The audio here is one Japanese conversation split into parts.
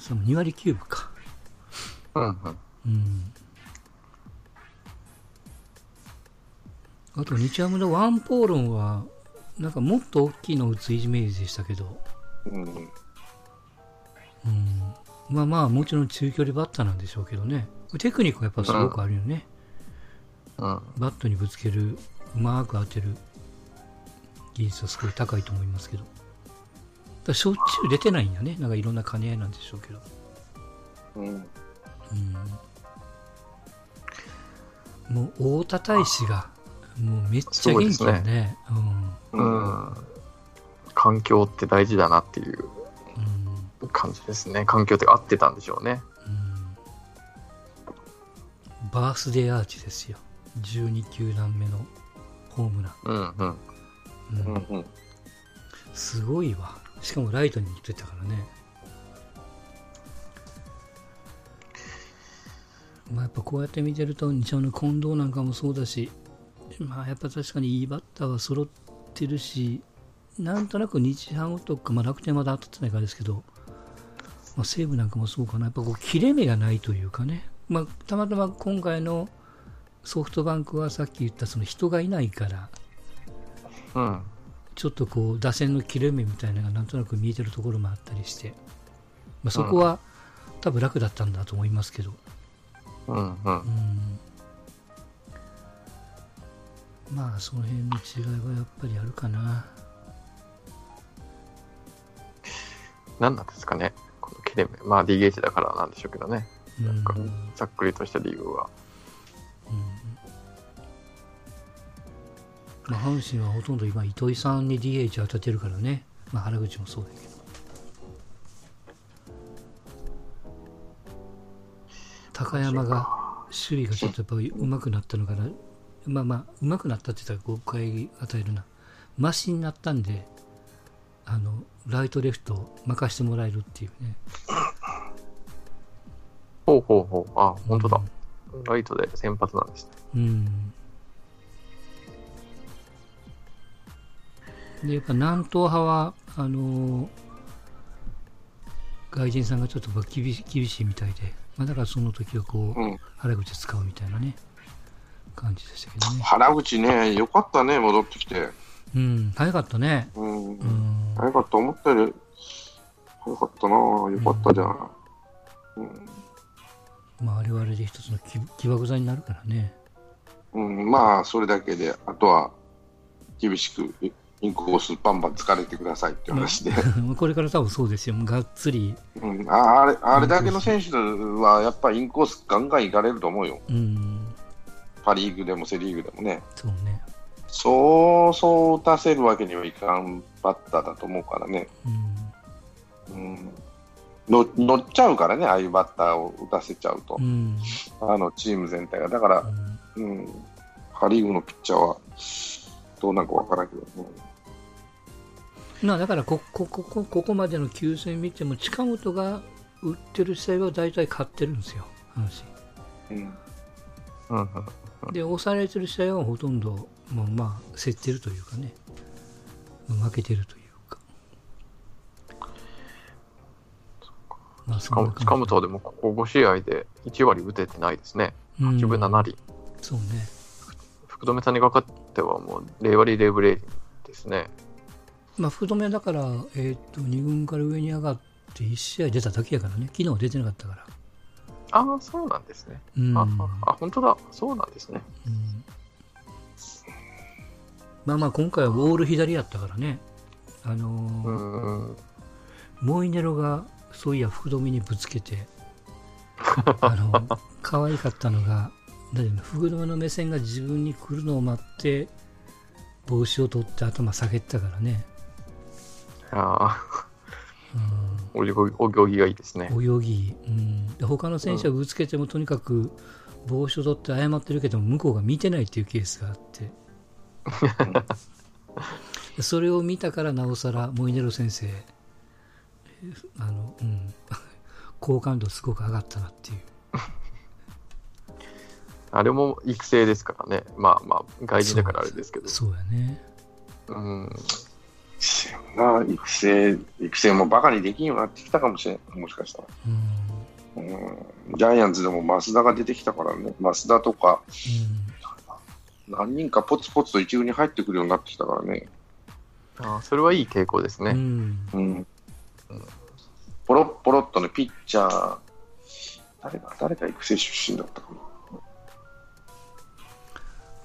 その2割9分か。うんうん。うん。あと、日ハムのワンポーロンは、なんかもっと大きいのを打つイメージでしたけど、うん。うん。まあまあ、もちろん中距離バッターなんでしょうけどね。テクニックがやっぱすごくあるよね。うん。バットにぶつける、うまく当てる技術はすごい高いと思いますけど。だしょっちゅう出てないんやね。なんかいろんな兼ね合いなんでしょうけど。うん。うん。もう、大田大使が、もうめっちゃ元気よそうでね。う。うんん。環境って大事だなっていううん。うん。感じですね。環境って合ってたんでしょうね。うん。バースデーアーチですよ。12球団目のホームラン。うんうん。ううんん。うん。すごいわ。しかもライトに打ってたからね。まあやっぱこうやって見てると、日ハムの近藤なんかもそうだし、まあやっぱ確かにいいバッターは揃ってるし、なんとなく日ハムとか、まあ楽天まだ当たってないからですけど、まあ西武なんかもそうかな。やっぱこう切れ目がないというかね。まあたまたま今回のソフトバンクはさっき言ったその人がいないから、ちょっとこう打線の切れ目みたいなのがなんとなく見えてるところもあったりして、まあ、そこは、多分楽だったんだと思いますけど、うんうんう。ん、まあその辺の違いはやっぱりあるかな。何なんですかね。この切れ目。まあ DH だからなんでしょうけどね。うんなんかざっくりとした理由は。まあ、阪神はほとんど今、糸井さんに DH 当たってるからね、まあ、原口もそうだけど。高山が守備がちょっとやっぱり上手くなったのかな、まあまあ、上手くなったって言ったら誤解与えるな、マシになったんで、あのライト、レフト任してもらえるっていうね。ほうほうほう。あ、本当だ。ライトで先発なんですね。うん。で、やっぱ南東派は、あのー外人さんがちょっと厳し厳しいみたいで、まあ、だからその時はこう、うん。原口使うみたいなね、感じでしたけどね。原口ね、よかったね、戻ってきて。うん、早かったね。うんう。ん。早かった、思ったより。早かったなよかったじゃん。うん。まあ、あれはあれで一つの起起爆剤になるからね。うん、まあ、それだけで、あとは、厳しく、イインコースバンバン疲れてくださいって話で。これから多分そうですよ。がっつり、うん、ああれあれだけの選手は、やっぱインコースガンガンいかれると思うよ。うん、パ・リーグでもセ・リーグでもね。そうね。そうそう打たせるわけにはいかんバッターだと思うからね。うん。うん、の乗っちゃうからね、ああいうバッターを打たせちゃうとう、ん。あのチーム全体が。だからう、んうん、パ・リーグのピッチャーはどうなんかわからんけど、ね、まあだからここここここまでの9戦見ても近本が打ってる試合は大体勝ってるんですよ、阪うんうんうん。神。で、押されてる試合はほとんどもうまあ競ってるというかね、負けてるというか。まあ近本はでもここ5試合で1割打ててないですね。うん8分7厘。そうね。福留さんにかかってはもう0割0分0厘ですね。まあ福留だから、えっ、と、2軍から上に上がって1試合出ただけやからね、昨日は出てなかったから。ああ、そうなんですね。うん。ああ、あ本当だ。そうなんですね。うんまあまあ今回はボール左やったからね、あのー。モイネロがそういや福留にぶつけてあの 可愛かったのがだって福留の目線が自分に来るのを待って帽子を取って頭下げてたからね、ああ、うおぎお行儀がいいですね。ん、泳ぎ、うん、で他の選手はぶつけてもとにかく帽子を取って謝ってるけども向こうが見てないっていうケースがあって。で それを見たからなおさらモイネロ先生あの、うん、好感度すごく上がったなっていう。あれも育成ですからね。まあまあ、外人だからあれですけど。そうやね。うん。な、育成、育成もバカにできんようになってきたかもしれん、もしかしたら。うん。うん、ジャイアンツでも増田が出てきたからね、増田とか、何人かポツポツと一軍に入ってくるようになってきたからね、あーそれはいい傾向ですうん。うね。ん。うん、ポロッポロっとね、ピッチャー、誰か、誰か育成出身だったかな？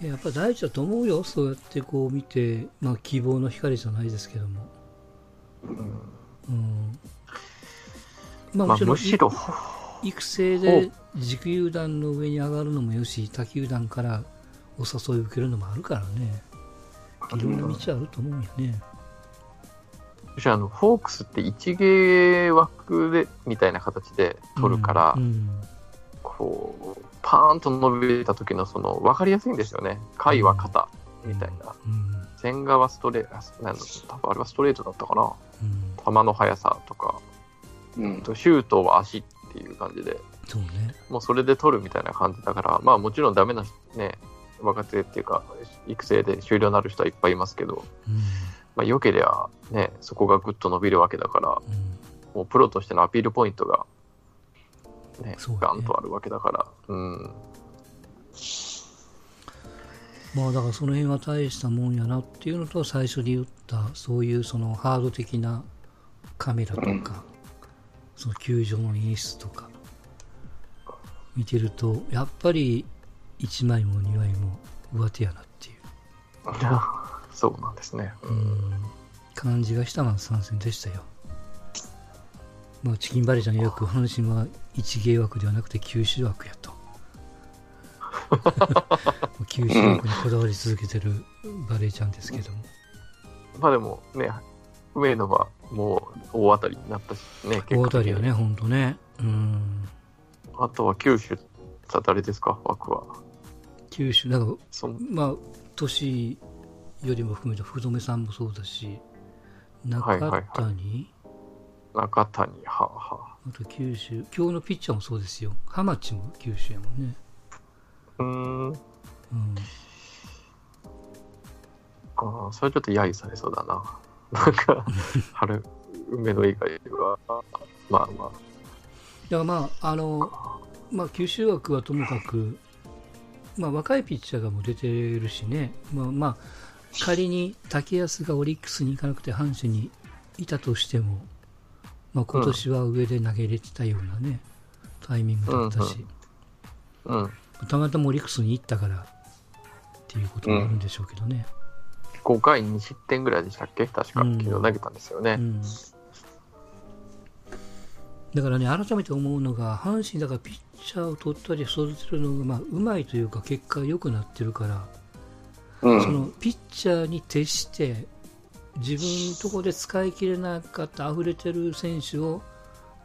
いややっぱ大事だと思うよ。そうやってこう見て、まあ希望の光じゃないですけども。うん。まあまあ、もちろん、むしろ、育成で自球団の上に上がるのもよし、他球団からお誘い受けるのもあるからね。いろんな道あると思うんよね。むしろあのホークスって一芸枠でみたいな形で取るから、うん。こう、パーンと伸びた時のその、分かりやすいんですよね。回は肩みたいな。うん。前側ストレート、なんだ多分あれはストレートだったかな。うん。球の速さとか、うん、シュートは足っていう感じで、そうね。もうそれで取るみたいな感じだから、まあもちろんダメなね、若手っていうか、育成で終了になる人はいっぱいいますけど、うん。まあ良ければね、そこがぐっと伸びるわけだから、うん。もうプロとしてのアピールポイントが、ね、そうね。ガンとあるわけだから、うん。まあだからその辺は大したもんやなっていうのと最初に言ったそういうそのハード的なカメラとか、うん。その球場の演出とか見てるとやっぱり1枚も2枚も上手やなっていう、そうなんですね。うん、感じがしたまず参戦でしたよ。まあ、チキンバレーじゃねよく阪神は一芸枠ではなくて九州枠やと。九州枠にこだわり続けてるバレーちゃんですけども。まあでもね、上野はもう大当たりになったしね、大当たり的にはね、ほんとね。うん。あとは九州さ誰ですか、枠は。九州、だから、そのまあ、年よりも含めて福留さんもそうだし、中はいはい谷、はい中谷、はあはあ。あと九州、今日のピッチャーもそうですよ。浜地も九州やもんね。うーん。うん。あーそれちょっと揶揄されそうだな。なんか、春、梅の以外は、まあまだからまあ、あの、まあ、九州枠はともかく、まあ、若いピッチャーがもう出てるしね、まあ、まあ、仮に竹安がオリックスに行かなくて阪神にいたとしても、まあ、今年は上で投げれてたようなね、タイミングだったし、あ、うん。たまたまオリックスに行ったからっていうこともあるんでしょうけどね。5回2失点ぐらいでしたっけ？確か、うん。昨日投げたんですよね。うん。だからね、改めて思うのが、阪神だからピッチャーを取ったり育てるのが、まあ、うまいというか、結果良くなってるから、うん、そのピッチャーに徹して、自分のところで使い切れなかった溢れてる選手を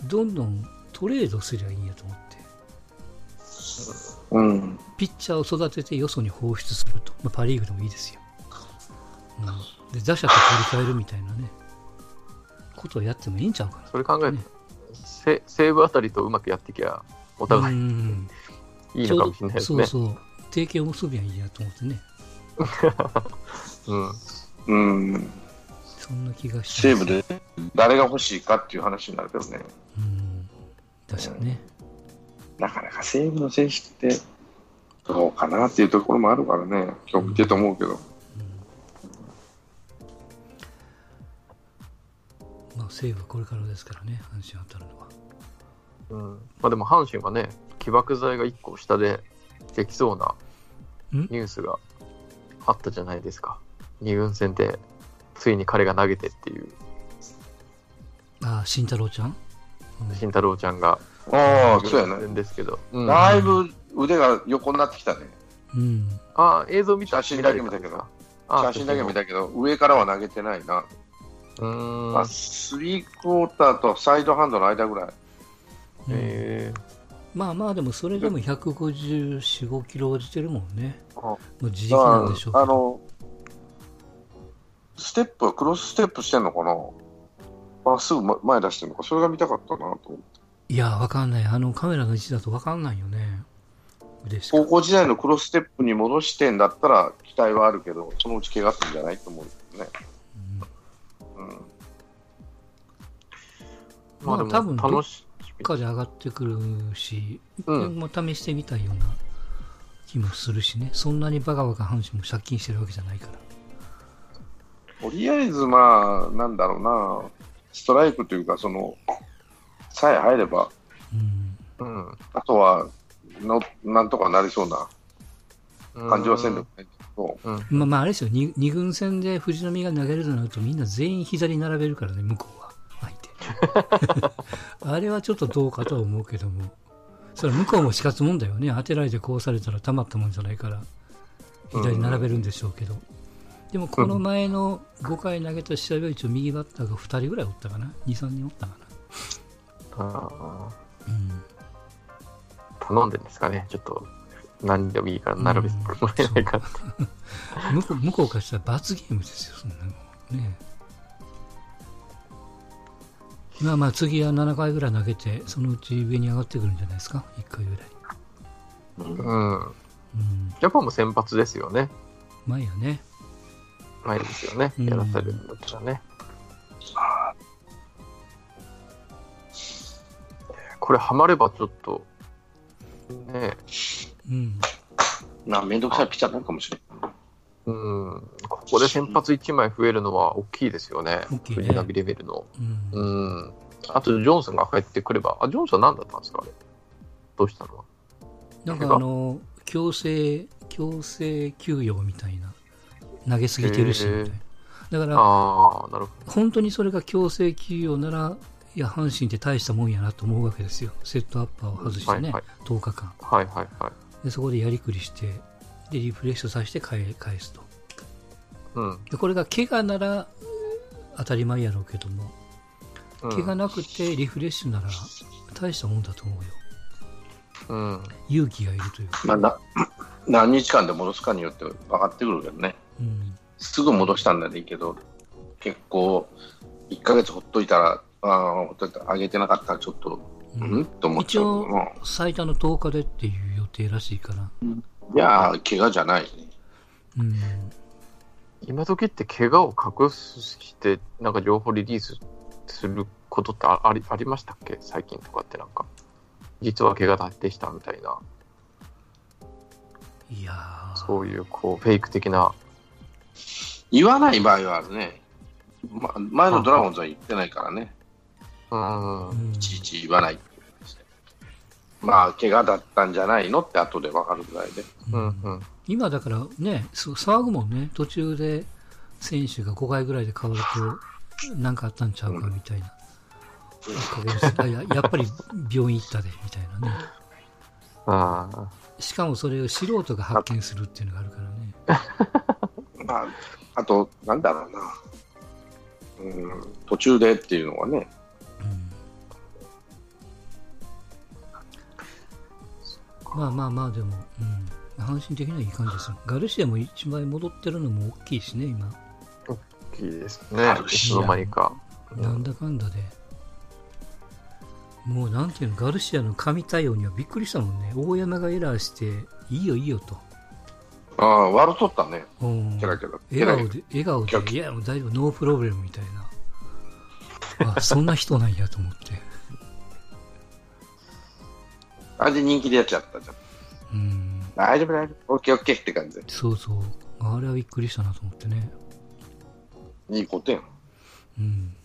どんどんトレードすりゃいいんやと思って、うん、ピッチャーを育ててよそに放出すると、まあ、パ・リーグでもいいですよ、うん、で打者と取り替えるみたいなね、ことをやってもいいんちゃうかな。それ考えるね。と、せ西武あたりとうまくやってきゃ、お互いうん。いいのかもしれないですね。そうそう、提携を結びゃいいやと思ってね、うん。うん、そんな気がしてます。西武で誰が欲しいかっていう話になるけどね、うん、確かね。なかなか西武の選手ってどうかなっていうところもあるからね、今日見てて思うけど、まあ、西武はこれからですからね、阪神当たるのは。うん、まあでも阪神はね、起爆剤が1個下でできそうなん？ニュースがあったじゃないですか。二軍戦でついに彼が投げてっていう、ああ、慎太郎ちゃん、うん。慎太郎ちゃんがああ、そうやね、ですけど、うん、だいぶ腕が横になってきたね、うん、あ映像見た写真だけ見たけど、あ写真だけ見たけど、上からは投げてないな、うーん、まあ、スリークォーターとサイドハンドの間ぐらい、うん。えまあまあ、でもそれでも154、5キロ落ちてるもんね。あもう自力なんでしょうけど。あの、ステップはクロスステップしてんのかな？まっすぐ前出してんのか、それが見たかったなと思って。いや、わかんない。あのカメラの位置だとわかんないよね。高校時代のクロスステップに戻してんだったら期待はあるけど、そのうち怪我するんじゃないと思うけどね。うん。うん、まあ、多分楽し。かで上がってくるし、うん、も試してみたいような気もするしね、そんなにバカバカ阪神も借金してるわけじゃないから。とりあえず、まあ、なんだろうな、ストライクというか、その、さえ入れば、うん、うん。あとはの、なんとかなりそうな。感じはせんでもないうん。まあまあ、あれですよ、2, 二軍戦で藤浪が投げるとなると、みんな全員膝に並べるからね、向こうは、相手。あれはちょっとどうかとは思うけども、それは向こうも死活もんだよね、当てられてこうされたらたまったもんじゃないから、膝に並べるんでしょうけど、でもこの前の5回投げた試合は一応、右バッターが2人ぐらいおったかな、2、3人おったかな。あうんー頼んでんですかね。ちょっと、何でもいいから並べてもらえないかって。向こう向こうからしたら罰ゲームですよ、そんなの。ねまあまあ次は7回ぐらい投げて、そのうち上に上がってくるんじゃないですか、1回ぐらい。うん。うん、ジャパンも先発ですよね。前やね。前ですよね。うんやらされるんだったらね。これハマればちょっと、ねうん。まあ、めんどくさいピッチャーになるかもしれない。うん、ここで先発1枚増えるのは大きいですよね。大きいねレベルの。うん。うん。あと、ジョンソンが帰ってくれば、あ、ジョンソン何だったんですか？あれ。どうしたの？なんかあの、強制、強制休養みたいな。投げすぎてるし。だから、本当にそれが強制休養なら、いや、阪神って大したもんやなと思うわけですよ。セットアッパーを外してね、はいはい10日間。ど。はいはいはい。でそこでやりくりして、で、リフレッシュさせて返返すと。うん。で、これが怪我なら当たり前やろうけども、うん怪我なくてリフレッシュなら大したもんだと思うよ。うん。勇気がいるというか。まあ、な 何日間で戻すかによって分かってくるけどね。うん。すぐ戻したんならいいけど、結構、1ヶ月ほっといたら、ああ、ほっといたら、上げてなかったらちょっと、ううん？んと思っちゃうけどな最多の10日でっていう予定らしいから。いやー、怪我じゃないね。うん。今時って怪我を隠して、なんか情報リリースすることってあありありましたっけ？最近とかってなんか。実は怪我でしたみたいな、いやーそういうこうフェイク的な。言わない場合はあるね。ま、前のドラゴンズは言ってないからね。うん。うんいちいち言わないって。まあ、怪我だったんじゃないのって後で分かるぐらいで。うんうん。今だからね、す騒ぐもんね、途中で選手が5回ぐらいで変わると、なんかあったんちゃうかみたいな。おかげですあややっぱり病院行ったで、みたいなね。ああ。しかもそれを素人が発見するっていうのがあるからね。まあ、あと、なんだろうな。うん、途中でっていうのはね、うん、まあまあまあ、でも、うん、阪神的にはいい感じですよ。ガルシアも一枚戻ってるのも大きいしね、今。大きいですね。いつの間にか。なんだかんだで。もうなんていうの、ガルシアの神対応にはびっくりしたもんね。大山がエラーして、いいよいいよと。ああ、悪とったね、うんキャラキャラ。笑顔で、笑顔で、いや、もう大丈夫、ノープロブレムみたいな。あ、そんな人なんやと思って。あれで人気でやっちゃったじゃん。うん、大丈夫、大丈夫、オッケーオッケーって感じで。そうそう。あれはびっくりしたなと思ってね。いいことやん。うん。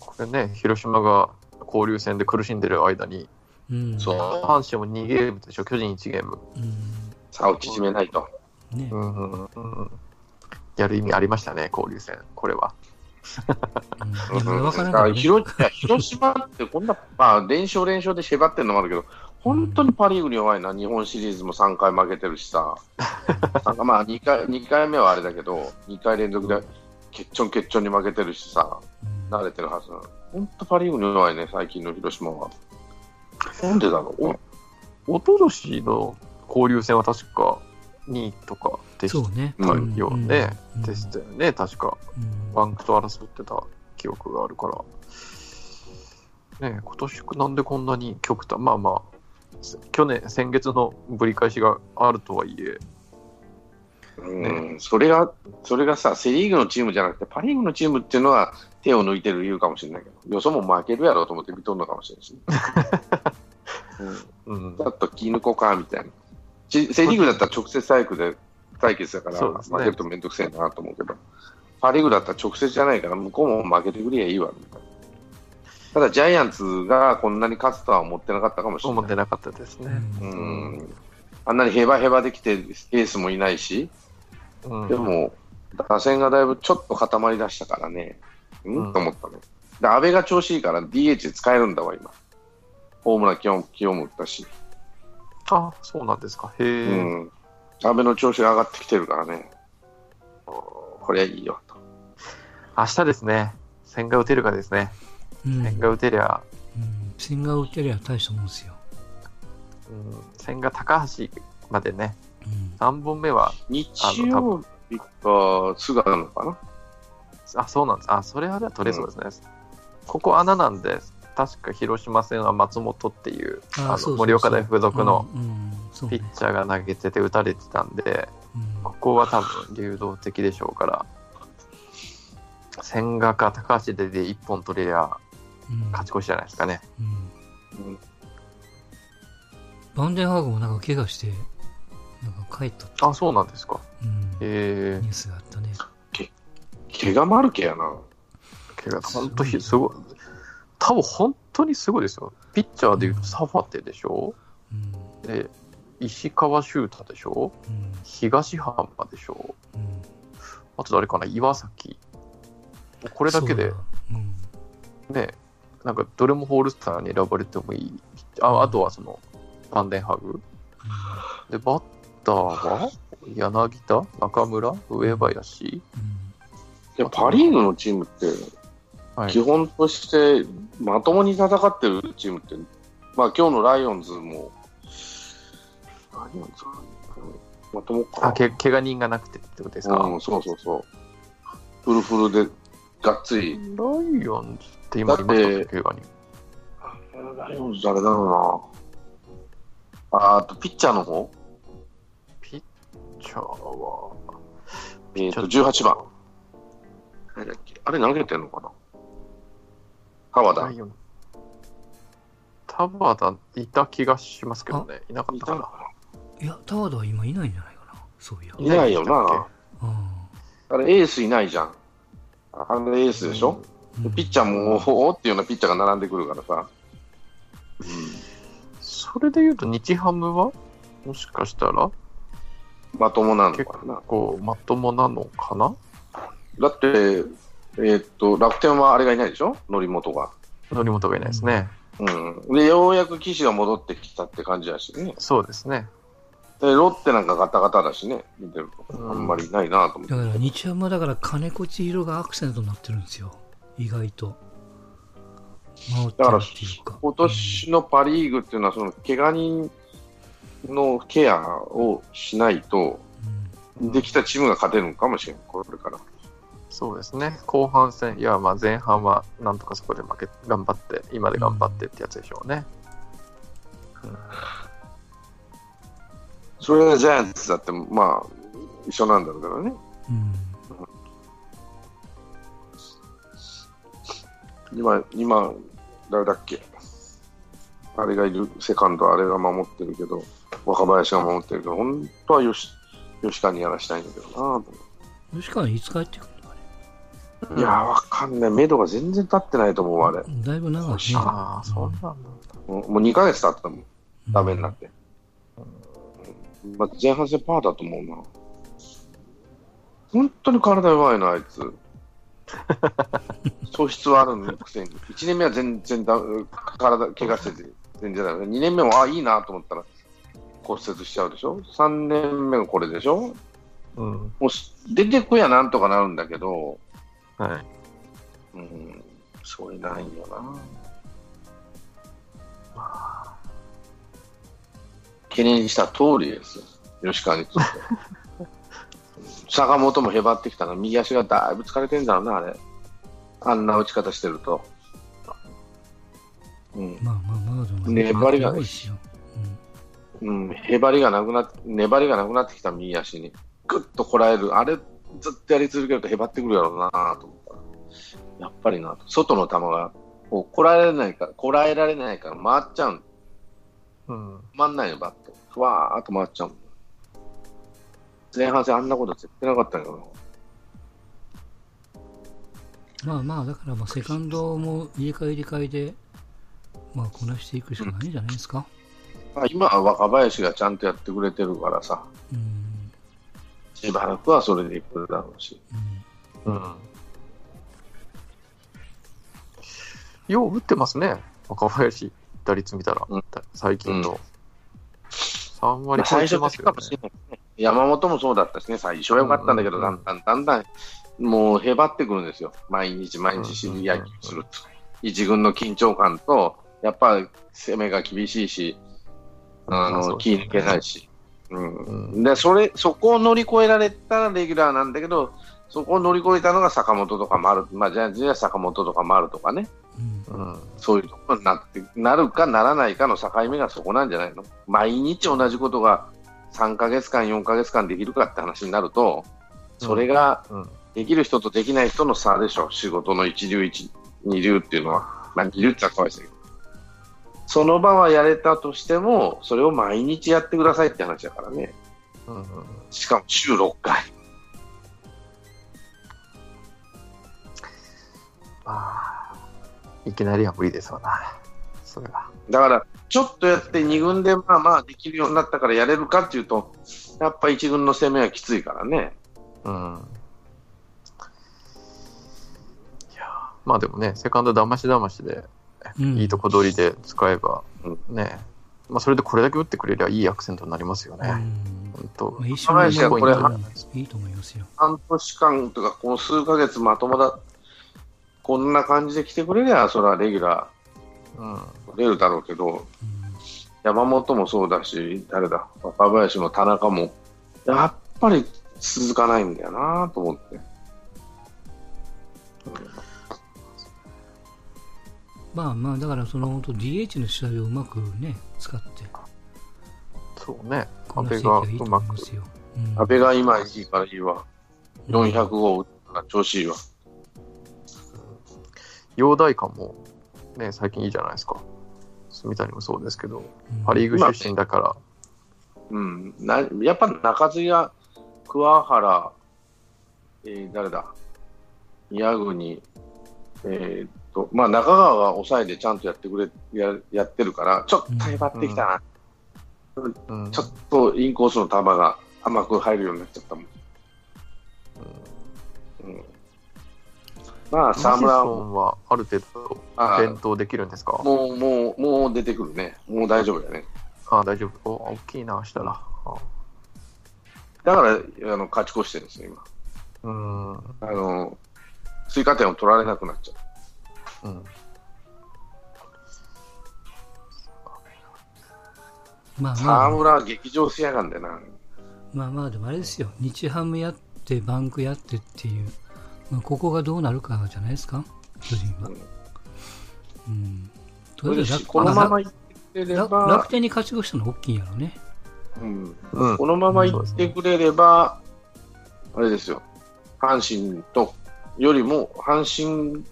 これね、広島が交流戦で苦しんでる間に、うん。そう。阪神も2ゲームでしょ、巨人1ゲーム。うん。差を縮めないと。ねう。んうんうんうん。やる意味ありましたね、交流戦、これは。広島ってこんな、まあ、連勝連勝で縛ってるのもあるけど、本当にパ・リーグに弱いな、日本シリーズも3回負けてるしさ、なんかまあ2回 ,2 回目はあれだけど、2回連続でケッチョンケッチョンに負けてるしさ、うん慣れてるはずなの。本当パ・リーグに弱いね、最近の広島は。なんでだろう。おととしの交流戦は確か2位とかでしそうね。よね。うんでしたよね、確か。うんバンクと争ってた記憶があるから。ねえ今年なんでこんなに極端、まあまあ、せ去年、先月のぶり返しがあるとはいえ、うん、それが、それがさ、セ・リーグのチームじゃなくて、パ・リーグのチームっていうのは、手を抜いてる理由かもしれないけど、よそも負けるやろうと思って見とるのかもしれないし、ね うん、ちょっと気抜こうかみたいな。セ・リーグだったら直接対決で対決だから、ね、負けるとめんどくせえなと思うけど、パ・リーグだったら直接じゃないから、向こうも負けてくれやいいわみたいな。ただ、ジャイアンツがこんなに勝つとは思ってなかったかもしれない。思ってなかったですね。うん。あんなにヘバヘバできて、エースもいないし、うん、でも、打線がだいぶちょっと固まりだしたからね、うん、と思ったね。で、安倍が調子いいから DH で使えるんだわ、今。ホームラン気温、気温も打ったし。あ、そうなんですか。へえ。うん。安倍の調子が上がってきてるからね。これはいいよと。明日ですね。千賀打てるかですね。千賀打てりゃ、うん、千賀打てりゃ大したもんですよ。うん、千賀高橋までね、うん、3本目は、日曜日か、菅なのかなあ、そうなんです。あ、それは取れそうですね。うん、ここ穴なんで、確か広島戦は松本っていうあの盛岡大附属のピッチャーが投げてて打たれてたんで、ここは多分流動的でしょうから、千賀か高橋でで1本取れりゃ勝ち越しじゃないですかね。うん、バンデンハーグもなんか怪我して、なんか帰ったあ、そうなんですか。うん、えー、ニュースがあったね。け怪我もあるけやな。怪我、本当にすごい。多分本当にすごいですよ。ピッチャーでいうとサファテでしょ、うん、で、石川修太でしょ、うん、東浜でしょ、うん、あと誰かな？岩崎。これだけで、ね、なんかどれもホールスターに選ばれてもいい。ああとはその、バンデンハグ。で、バッターは？柳田、中村、上林？うん、パ・リーグのチームって、基本としてまともに戦ってるチームって、まあ今日のライオンズも、ライオンズまともか。あ、け怪我人がなくてってことですか？うん、そうそうそう。フルフルでがっつり。ライオンズって今いました怪我に。ライオンズ誰だろうな。あと、ピッチャーの方？ピッチャーは、えっ、と、18番。あれだっけ？あれ投げてんのかな？川田。田和田いた気がしますけどね。いなかったかな。いや、田和田は今いないんじゃないかな。そういや。いないよな。あれ、エースいないじゃん。あのエースでしょ、うん、ピッチャーも、おおっていうようなピッチャーが並んでくるからさ。うん、それでいうと、日ハムはもしかしたらまともなのかな結構まともなのかな？だって、えー、っと、楽天はあれがいないでしょ？則本が。則本がいないですね。うん。で、ようやく岸が戻ってきたって感じだしね。そうですね。で、ロッテなんかガタガタだしね、見てると。あんまりないなと思って。だから日ハムはだから金子千尋がアクセントになってるんですよ。意外と。だから、今年のパ・リーグっていうのは、その怪我人のケアをしないと、できたチームが勝てるのかもしれない、これから。そうですね、後半戦、いや、まあ前半はなんとかそこで負け頑張って、今で頑張ってってやつでしょうね。うん。それがジャイアンツだって、まあ、一緒なんだろうけどね。うん、今、今、誰だっけ？あれがいる、セカンド、あれが守ってるけど、若林が守ってるけど、本当は吉吉川にやらしたいんだけどな吉川いつ帰ってくる。いや、わかんない。目処が全然立ってないと思う、あれ。だいぶ長いね。ああ、そうなんだ。もう2ヶ月経ったもん。ダメになって。まあ、前半戦パーだと思うな。本当に体弱いな、あいつ。素質はあるのくせに。1年目は全然だ体怪我してて、全然だめ。2年目も、あ、いいなと思ったら骨折しちゃうでしょ？3年目がこれでしょ？うん、もう出てこやなんとかなるんだけど、はい。うん、そういないよな。まあ懸念した通りです、吉川について。坂本もへばってきたの、右足がだいぶ疲れてんだろうな、あれ。あんな打ち方してると。うん、まあまあまあ、粘りが、うん、へばりがなくなって、粘りがなくなってきた右足に、ぐっとこらえる、あれ、ずっとやり続けるとへばってくるやろうなと思ったやっぱりな、外の球が、こう、こらえられないから、こらえられないから回っちゃう。うん。回んないよ、バット。ふわーっと回っちゃう。前半戦あんなこと絶対なかったんよまあまあ、だからまあセカンドも入れ替え入れ替えで、まあこなしていくしかないんじゃないですか。な。まあ、今は若林がちゃんとやってくれてるからさ、うん。しばらくはそれでいくだろうし。うんうん。よう打ってますね、若林、打率見たら、うん最近の。3ま割超えてますよね。山本もそうだったしね、最初は良かったんだけど、うんだんだんだんだん、もうへばってくるんですよ。毎日毎日野球すると。一軍の緊張感と、やっぱ攻めが厳しいし、あの、気抜けないし。うん。うんで、それ、そこを乗り越えられたらレギュラーなんだけど、そこを乗り越えたのが坂本とか丸、まあ、ジャイアンツには坂本とか丸とかね、うんうん。そういうところになって、なるかならないかの境目がそこなんじゃないの？毎日同じことが3ヶ月間、4ヶ月間できるかって話になると、それがうん。できる人とできない人の差でしょ、仕事の一流一、二流っていうのは。まあ、二流って言ったらかわいそうだけど。その場はやれたとしても、それを毎日やってくださいって話だからね。うん。しかも週6回。まあ、いきなりは無理ですわな。それは。だから、ちょっとやって2軍でまあまあできるようになったからやれるかっていうと、やっぱ1軍の攻めはきついからね。うん。いやまあでもね、セカンド騙し騙しで、うんいいとこ取りで使えば、うんね、まあそれでこれだけ打ってくれりゃいいアクセントになりますよね。うん本当まあ、一緒にこれいいと思いますよ。半年間とか、この数ヶ月まともだ、こんな感じで来てくれりゃ、それはレギュラうん。ー出るだろうけど、うん山本もそうだし、誰だ、若林も田中も、やっぱり続かないんだよなと思って。まあまあ、だからその本当 DH の試合をうまくね、使って、そうね。こな壁がうまく阿部が今いいからいいわ。400号打ったら調子いいわ。陽大館も、ね、最近いいじゃないですか。住谷もそうですけど、うんパ・リーグ出身だから、うん、なやっぱ中継ぎが桑原、えー誰だ、宮国、えーっとまあ、中川が抑えでちゃんとやってくれややってるから、ちょっとへばってきたな、うんちょっとインコースの球が甘く入るようになっちゃったもん。うんまあ、沢村はある程度あ連投できるんですか？もう、もう、もう出てくるね。もう大丈夫だね。あ大丈夫。お大きいな、したら。あだから、あの、勝ち越してるんですよ、今。うん。うん。あの、追加点を取られなくなっちゃう。まあま沢あ、村は劇場しやがんだよな。まあまあ、でもあれですよ。日ハムやって、バンクやってっていう、まあ、ここがどうなるかじゃないですか、巨人は。うん。とりあえず楽このままってれ楽ば楽、天に勝ち越したの大きいんやろね。うんうんこのままいってくれれば、あれですよ、阪神とよりも、阪神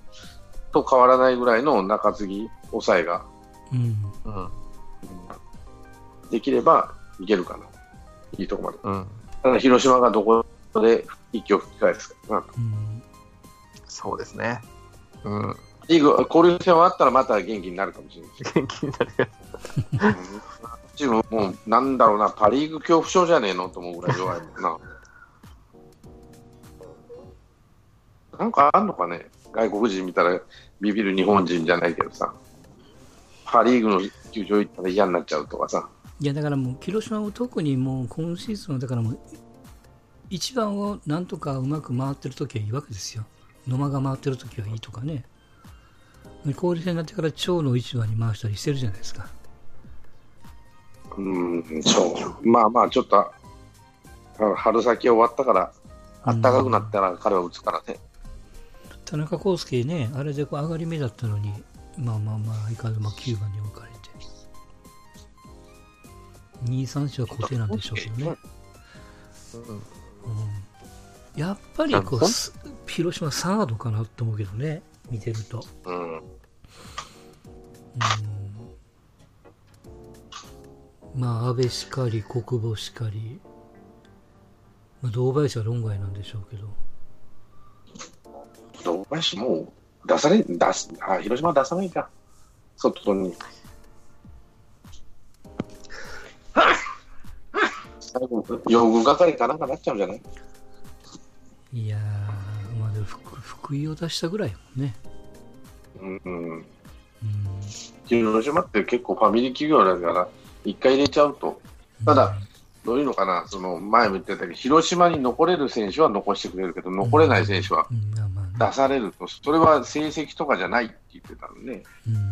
と変わらないぐらいの中継ぎ、抑えがうん。うん。できればいけるかな。いいとこまで。うん。ただ、広島がどこで息を吹き返すかな。うん。そうですね。うん。リーグ、交流戦はあったらまた元気になるかもしれないし。元気になるやうんチームもう、なんだろうな、パ・リーグ恐怖症じゃねえのと思うぐらい弱いもんな。なんかあんのかね、外国人見たらビビる日本人じゃないけどさ、パ・リーグの球場行ったら嫌になっちゃうとかさ、いや、だからもう、広島も特にもう、今シーズンは、だからもう、一番をなんとかうまく回ってる時はいいわけですよ。野間が回ってる時はいいとかね。交流戦になってから長の一番に回したりしてるじゃないですか。うん、そう、まあまあ、ちょっと、あ春先終わったから、暖かくなったら彼は打つからね。田中康介ね、あれでこう上がり目だったのに、まあまあまあ、相変わらずまあ9番に置かれて。2、3子は固定なんでしょうけどね。うん。うん、やっぱりこう、す広島サードかなと思うけどね。見てると。うん。うんまあ、安倍しかり、国母しかり、まあ、堂林は論外なんでしょうけど、堂林もう出され、出す、あ、広島は出さないか。外に。最後、用具係かなんかなっちゃうんじゃない？いやー、まあ、でも福福井を出したぐらいもんね。うん、うん。うん広島って結構ファミリー企業だから、一回入れちゃうと、ただ、どういうのかな、その前も言ってたけど、広島に残れる選手は残してくれるけど、残れない選手はうん、出されると、それは成績とかじゃないって言ってたんで、うん。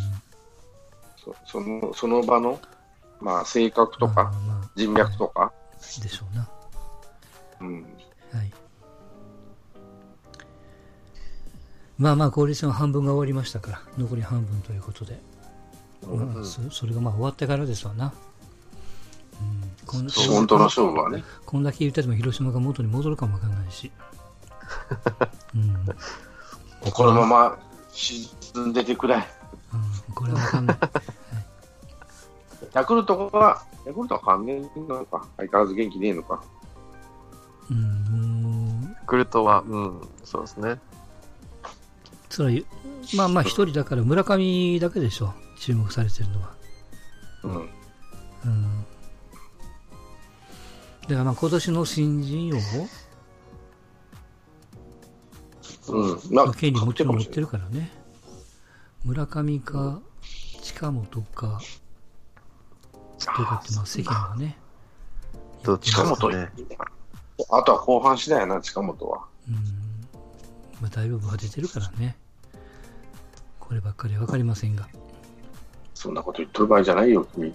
そそのその場の、まあ、性格とか人脈とか、でしょうな。うん、はい。まあまあ、交流戦は半分が終わりましたから、残り半分ということで、まあ、そそれがまあ終わってからですわな。うん、こん本当の勝負はね、こんだけ言ってても広島が元に戻るかもわかんないし。うん、このまま沈んでてくれ、うん、これはわかんない。ヤクルトは、ヤクルトは関連なのか、相変わらず元気ねえのか、うん、ヤクルトは、うん、そうですね。それはまあまあ一人だから村上だけでしょ、注目されてるのは。うん、うん。だからまあ今年の新人王？うん、まの権利もちろん持ってるるからね。村上か近本か、とかってまあ世間がね。どっち近本、ね。あとは後半次第やな、近本は。うん。まあだいぶ派出てるからね。こればっかりはわかりませんが。そんなこと言っとる場合じゃないよ、君。